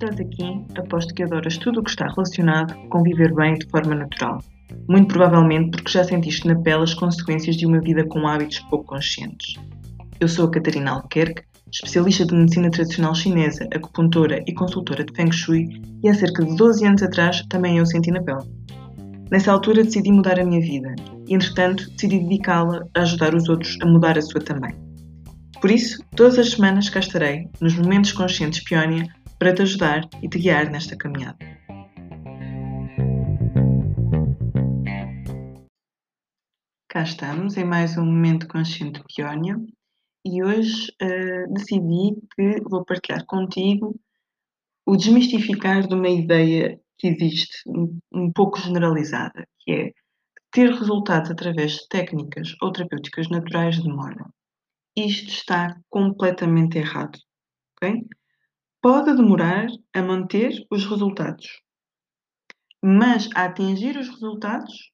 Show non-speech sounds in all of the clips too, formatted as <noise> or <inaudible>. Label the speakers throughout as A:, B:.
A: Estás aqui, aposto que adoras tudo o que está relacionado com viver bem de forma natural. Muito provavelmente porque já sentiste na pele as consequências de uma vida com hábitos pouco conscientes. Eu sou a Catarina Albuquerque, especialista de medicina tradicional chinesa, acupuntora e consultora de Feng Shui, e há cerca de 12 anos atrás também eu senti na pele. Nessa altura decidi mudar a minha vida e, entretanto, decidi dedicá-la a ajudar os outros a mudar a sua também. Por isso, todas as semanas cá estarei, nos Momentos Conscientes Peónia, para te ajudar e te guiar nesta caminhada. Cá estamos em mais um Momento Consciente Peónia e hoje uh, decidi que vou partilhar contigo o desmistificar de uma ideia que existe um, um pouco generalizada, que é ter resultados através de técnicas ou terapêuticas naturais demora. Isto está completamente errado. Okay? pode demorar a manter os resultados, mas a atingir os resultados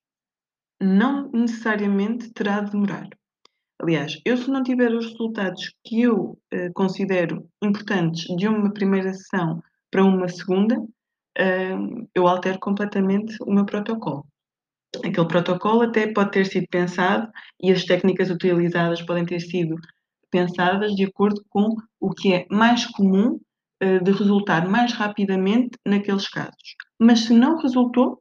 A: não necessariamente terá de demorar. Aliás, eu se não tiver os resultados que eu eh, considero importantes de uma primeira sessão para uma segunda, eh, eu altero completamente o meu protocolo. Aquele protocolo até pode ter sido pensado e as técnicas utilizadas podem ter sido pensadas de acordo com o que é mais comum eh, de resultar mais rapidamente naqueles casos. Mas se não resultou,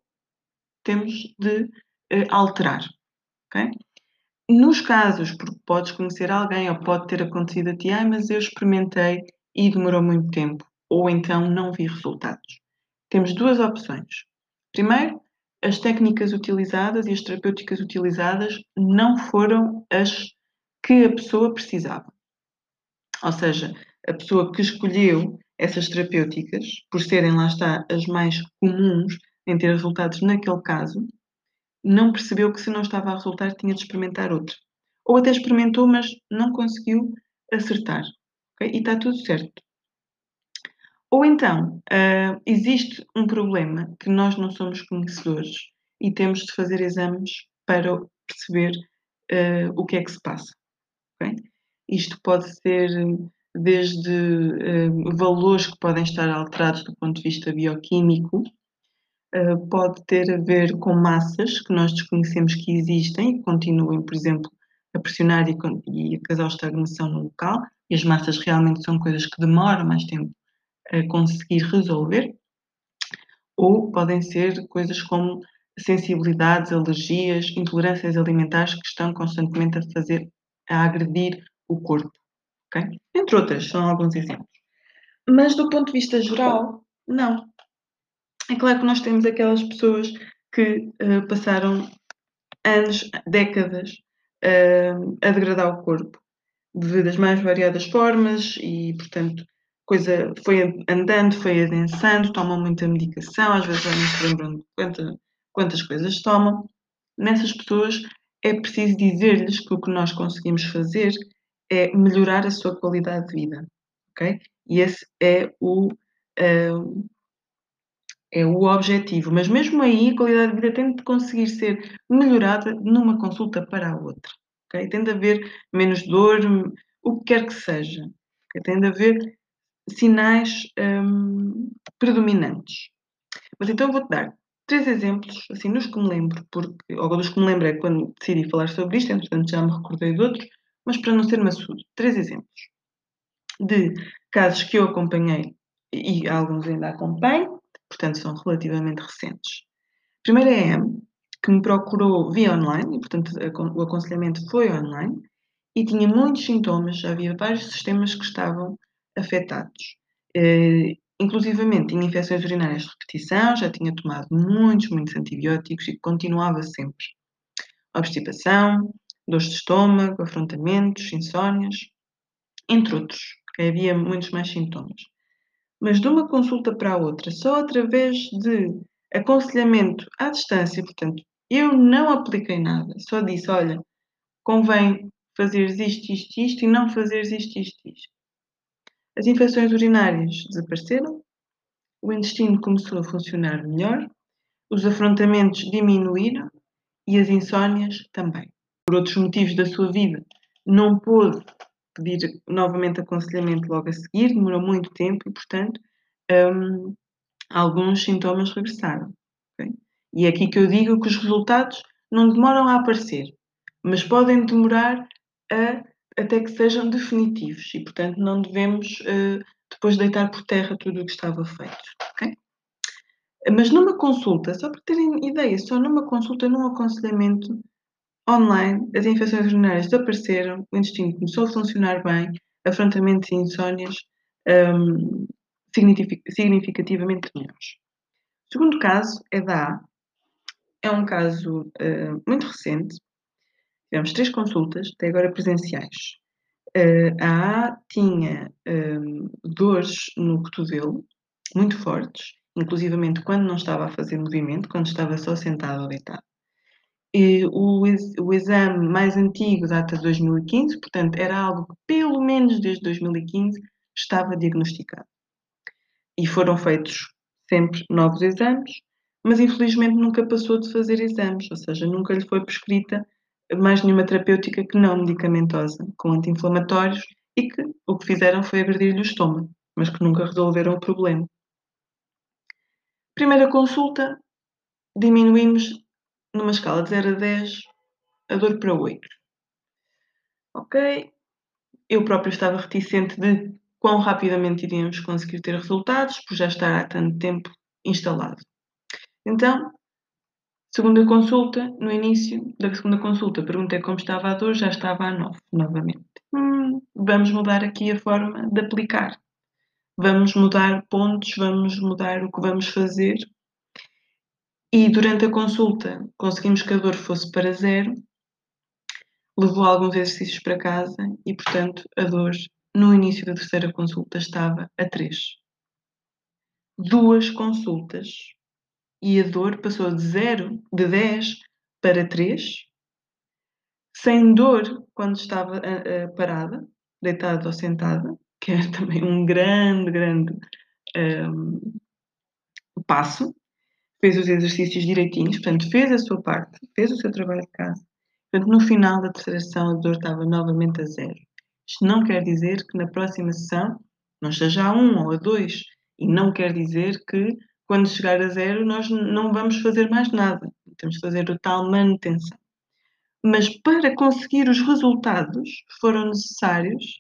A: temos de uh, alterar. Okay? Nos casos, porque podes conhecer alguém ou pode ter acontecido a ti, ah, mas eu experimentei e demorou muito tempo, ou então não vi resultados. Temos duas opções. Primeiro, as técnicas utilizadas e as terapêuticas utilizadas não foram as que a pessoa precisava. Ou seja, a pessoa que escolheu essas terapêuticas, por serem lá está as mais comuns em ter resultados naquele caso, não percebeu que se não estava a resultar tinha de experimentar outra. Ou até experimentou, mas não conseguiu acertar. Okay? E está tudo certo. Ou então, uh, existe um problema que nós não somos conhecedores e temos de fazer exames para perceber uh, o que é que se passa. Isto pode ser desde uh, valores que podem estar alterados do ponto de vista bioquímico, uh, pode ter a ver com massas que nós desconhecemos que existem e continuem, por exemplo, a pressionar e, e a causar estagnação no local, e as massas realmente são coisas que demoram mais tempo a conseguir resolver, ou podem ser coisas como sensibilidades, alergias, intolerâncias alimentares que estão constantemente a fazer, a agredir o corpo. Okay? Entre outras, são alguns exemplos. Mas do ponto de vista geral, não. É claro que nós temos aquelas pessoas que uh, passaram anos, décadas uh, a degradar o corpo de, das mais variadas formas e, portanto, coisa foi andando, foi adensando, tomam muita medicação, às vezes já não se lembram de quanta, quantas coisas tomam. Nessas pessoas é preciso dizer-lhes que o que nós conseguimos fazer é melhorar a sua qualidade de vida, ok? E esse é o, uh, é o objetivo. Mas mesmo aí, a qualidade de vida tem de conseguir ser melhorada numa consulta para a outra, ok? Tem de haver menos dor, o que quer que seja. Okay? Tem de haver sinais um, predominantes. Mas então vou-te dar três exemplos, assim, nos que me lembro, porque, ou dos que me lembro é quando decidi falar sobre isto, entretanto já me recordei de outros, mas para não ser maçudo, três exemplos de casos que eu acompanhei e alguns ainda acompanho, portanto são relativamente recentes. A primeira é a M, que me procurou via online, e portanto o aconselhamento foi online, e tinha muitos sintomas, havia vários sistemas que estavam afetados. Uh, inclusivamente tinha infecções urinárias de repetição, já tinha tomado muitos, muitos antibióticos e continuava sempre. Obstipação, dores de estômago, afrontamentos, insónias, entre outros. Havia muitos mais sintomas. Mas de uma consulta para a outra, só através de aconselhamento à distância, portanto, eu não apliquei nada, só disse: olha, convém fazer isto, isto, isto e não fazer isto, isto, isto. As infecções urinárias desapareceram, o intestino começou a funcionar melhor, os afrontamentos diminuíram e as insónias também por outros motivos da sua vida, não pôde pedir novamente aconselhamento logo a seguir, demorou muito tempo e, portanto, um, alguns sintomas regressaram. Okay? E é aqui que eu digo que os resultados não demoram a aparecer, mas podem demorar a, até que sejam definitivos e, portanto, não devemos uh, depois deitar por terra tudo o que estava feito. Okay? Mas numa consulta, só para terem ideia, só numa consulta, num aconselhamento online, as infecções urinárias desapareceram, o intestino começou a funcionar bem, afrontamentos e insónias um, significativamente melhores. O segundo caso é da A. É um caso uh, muito recente. Tivemos três consultas, até agora presenciais. Uh, a A tinha um, dores no cotovelo, muito fortes, inclusivamente quando não estava a fazer movimento, quando estava só sentado ou deitado. O exame mais antigo data de 2015, portanto, era algo que pelo menos desde 2015 estava diagnosticado. E foram feitos sempre novos exames, mas infelizmente nunca passou de fazer exames, ou seja, nunca lhe foi prescrita mais nenhuma terapêutica que não medicamentosa, com anti-inflamatórios, e que o que fizeram foi agredir-lhe o estômago, mas que nunca resolveram o problema. Primeira consulta, diminuímos numa escala de 0 a 10 a dor para 8. Ok? Eu próprio estava reticente de quão rapidamente iríamos conseguir ter resultados, por já estar há tanto tempo instalado. Então, segunda consulta, no início da segunda consulta, perguntei como estava a dor, já estava a 9, novamente. Hum, vamos mudar aqui a forma de aplicar. Vamos mudar pontos, vamos mudar o que vamos fazer e durante a consulta conseguimos que a dor fosse para zero, levou alguns exercícios para casa e, portanto, a dor no início da terceira consulta estava a 3. Duas consultas e a dor passou de 0, de 10 para 3, sem dor quando estava uh, uh, parada, deitada ou sentada, que é <laughs> também um grande, grande um, passo fez os exercícios direitinhos, portanto, fez a sua parte, fez o seu trabalho de casa. Portanto, no final da terceira sessão, a dor estava novamente a zero. Isto não quer dizer que na próxima sessão não esteja a um ou a dois. E não quer dizer que quando chegar a zero nós não vamos fazer mais nada. Temos que fazer o tal manutenção. Mas para conseguir os resultados foram necessários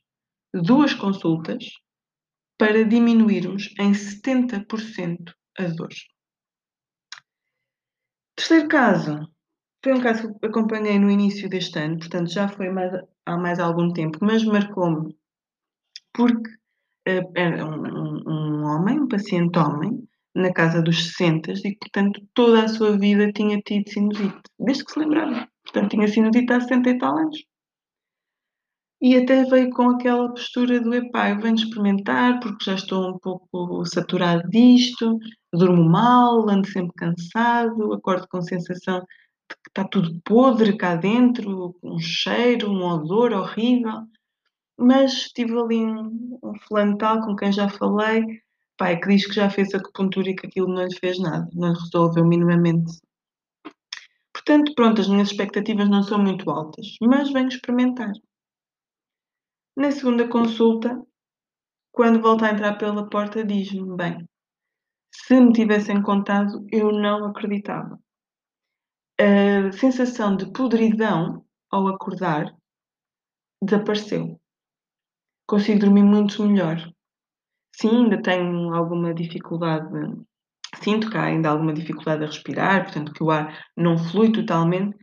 A: duas consultas para diminuirmos em 70% a dor. Terceiro caso, foi um caso que acompanhei no início deste ano, portanto já foi mais, há mais algum tempo, mas marcou-me porque uh, era um, um, homem, um paciente homem, na casa dos 60 e portanto toda a sua vida tinha tido sinusite, desde que se lembrava. Portanto tinha sinusite há 60 e tal anos. E até veio com aquela postura do epá, eu venho experimentar porque já estou um pouco saturado disto, durmo mal, ando sempre cansado, acordo com a sensação de que está tudo podre cá dentro, um cheiro, um odor horrível. Mas tive ali um, um fulano tal com quem já falei, pai, que diz que já fez acupuntura e que aquilo não lhe fez nada, não resolveu minimamente. Portanto, pronto, as minhas expectativas não são muito altas, mas venho experimentar. Na segunda consulta, quando volta a entrar pela porta, diz-me: Bem, se me tivessem contado, eu não acreditava. A sensação de podridão ao acordar desapareceu. Consigo dormir muito melhor. Sim, ainda tenho alguma dificuldade, sinto que há ainda alguma dificuldade a respirar, portanto que o ar não flui totalmente,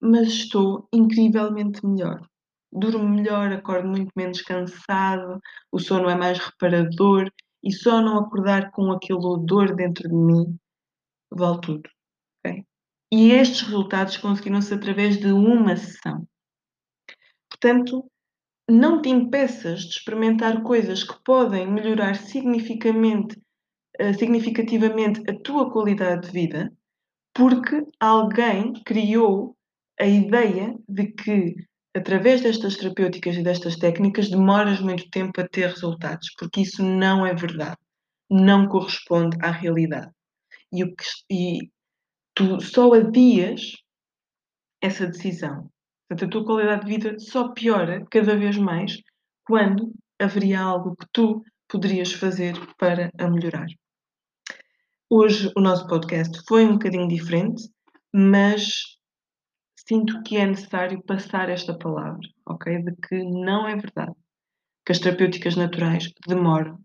A: mas estou incrivelmente melhor durmo melhor, acordo muito menos cansado, o sono é mais reparador e só não acordar com aquele odor dentro de mim vale tudo. Okay? E estes resultados conseguiram-se através de uma sessão. Portanto, não te impeças de experimentar coisas que podem melhorar eh, significativamente a tua qualidade de vida, porque alguém criou a ideia de que através destas terapêuticas e destas técnicas, demoras muito tempo a ter resultados, porque isso não é verdade. Não corresponde à realidade. E, o que, e tu só adias essa decisão. Portanto, a tua qualidade de vida só piora cada vez mais quando haveria algo que tu poderias fazer para a melhorar. Hoje o nosso podcast foi um bocadinho diferente, mas sinto que é necessário passar esta palavra, ok? De que não é verdade que as terapêuticas naturais demoram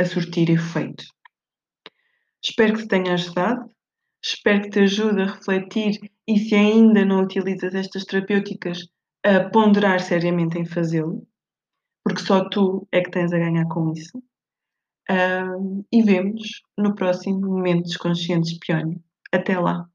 A: a surtir efeito. Espero que te tenha ajudado, espero que te ajude a refletir e se ainda não utilizas estas terapêuticas, a ponderar seriamente em fazê-lo, porque só tu é que tens a ganhar com isso. Um, e vemos no próximo Momentos Conscientes Pione. Até lá!